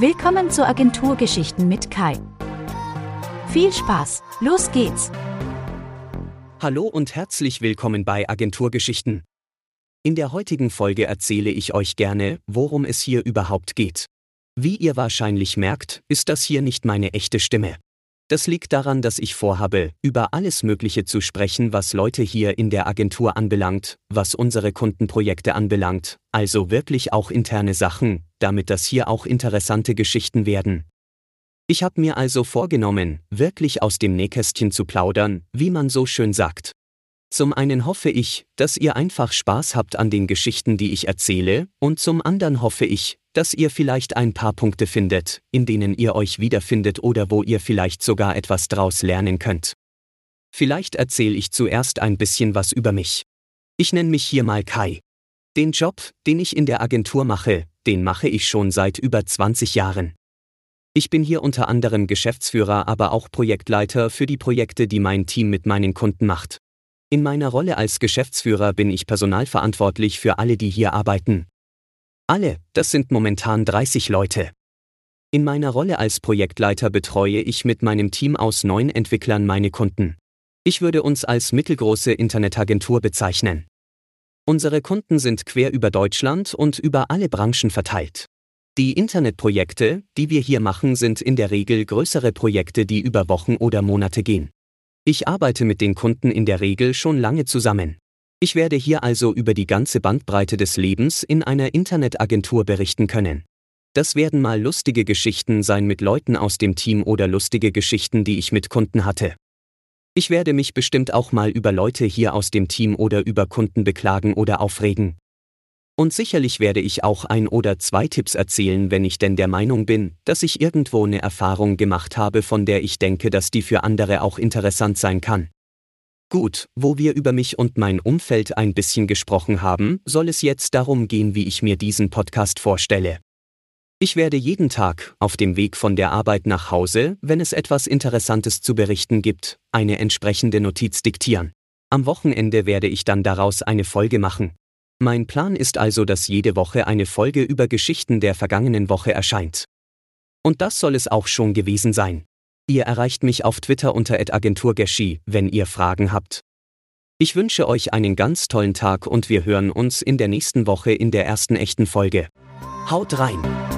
Willkommen zu Agenturgeschichten mit Kai. Viel Spaß, los geht's! Hallo und herzlich willkommen bei Agenturgeschichten. In der heutigen Folge erzähle ich euch gerne, worum es hier überhaupt geht. Wie ihr wahrscheinlich merkt, ist das hier nicht meine echte Stimme. Das liegt daran, dass ich vorhabe, über alles Mögliche zu sprechen, was Leute hier in der Agentur anbelangt, was unsere Kundenprojekte anbelangt, also wirklich auch interne Sachen, damit das hier auch interessante Geschichten werden. Ich habe mir also vorgenommen, wirklich aus dem Nähkästchen zu plaudern, wie man so schön sagt. Zum einen hoffe ich, dass ihr einfach Spaß habt an den Geschichten, die ich erzähle, und zum anderen hoffe ich, dass ihr vielleicht ein paar Punkte findet, in denen ihr euch wiederfindet oder wo ihr vielleicht sogar etwas draus lernen könnt. Vielleicht erzähle ich zuerst ein bisschen was über mich. Ich nenne mich hier mal Kai. Den Job, den ich in der Agentur mache, den mache ich schon seit über 20 Jahren. Ich bin hier unter anderem Geschäftsführer, aber auch Projektleiter für die Projekte, die mein Team mit meinen Kunden macht. In meiner Rolle als Geschäftsführer bin ich personalverantwortlich für alle, die hier arbeiten, alle, das sind momentan 30 Leute. In meiner Rolle als Projektleiter betreue ich mit meinem Team aus neun Entwicklern meine Kunden. Ich würde uns als mittelgroße Internetagentur bezeichnen. Unsere Kunden sind quer über Deutschland und über alle Branchen verteilt. Die Internetprojekte, die wir hier machen, sind in der Regel größere Projekte, die über Wochen oder Monate gehen. Ich arbeite mit den Kunden in der Regel schon lange zusammen. Ich werde hier also über die ganze Bandbreite des Lebens in einer Internetagentur berichten können. Das werden mal lustige Geschichten sein mit Leuten aus dem Team oder lustige Geschichten, die ich mit Kunden hatte. Ich werde mich bestimmt auch mal über Leute hier aus dem Team oder über Kunden beklagen oder aufregen. Und sicherlich werde ich auch ein oder zwei Tipps erzählen, wenn ich denn der Meinung bin, dass ich irgendwo eine Erfahrung gemacht habe, von der ich denke, dass die für andere auch interessant sein kann. Gut, wo wir über mich und mein Umfeld ein bisschen gesprochen haben, soll es jetzt darum gehen, wie ich mir diesen Podcast vorstelle. Ich werde jeden Tag, auf dem Weg von der Arbeit nach Hause, wenn es etwas Interessantes zu berichten gibt, eine entsprechende Notiz diktieren. Am Wochenende werde ich dann daraus eine Folge machen. Mein Plan ist also, dass jede Woche eine Folge über Geschichten der vergangenen Woche erscheint. Und das soll es auch schon gewesen sein. Ihr erreicht mich auf Twitter unter @agenturgeschi, wenn ihr Fragen habt. Ich wünsche euch einen ganz tollen Tag und wir hören uns in der nächsten Woche in der ersten echten Folge. Haut rein!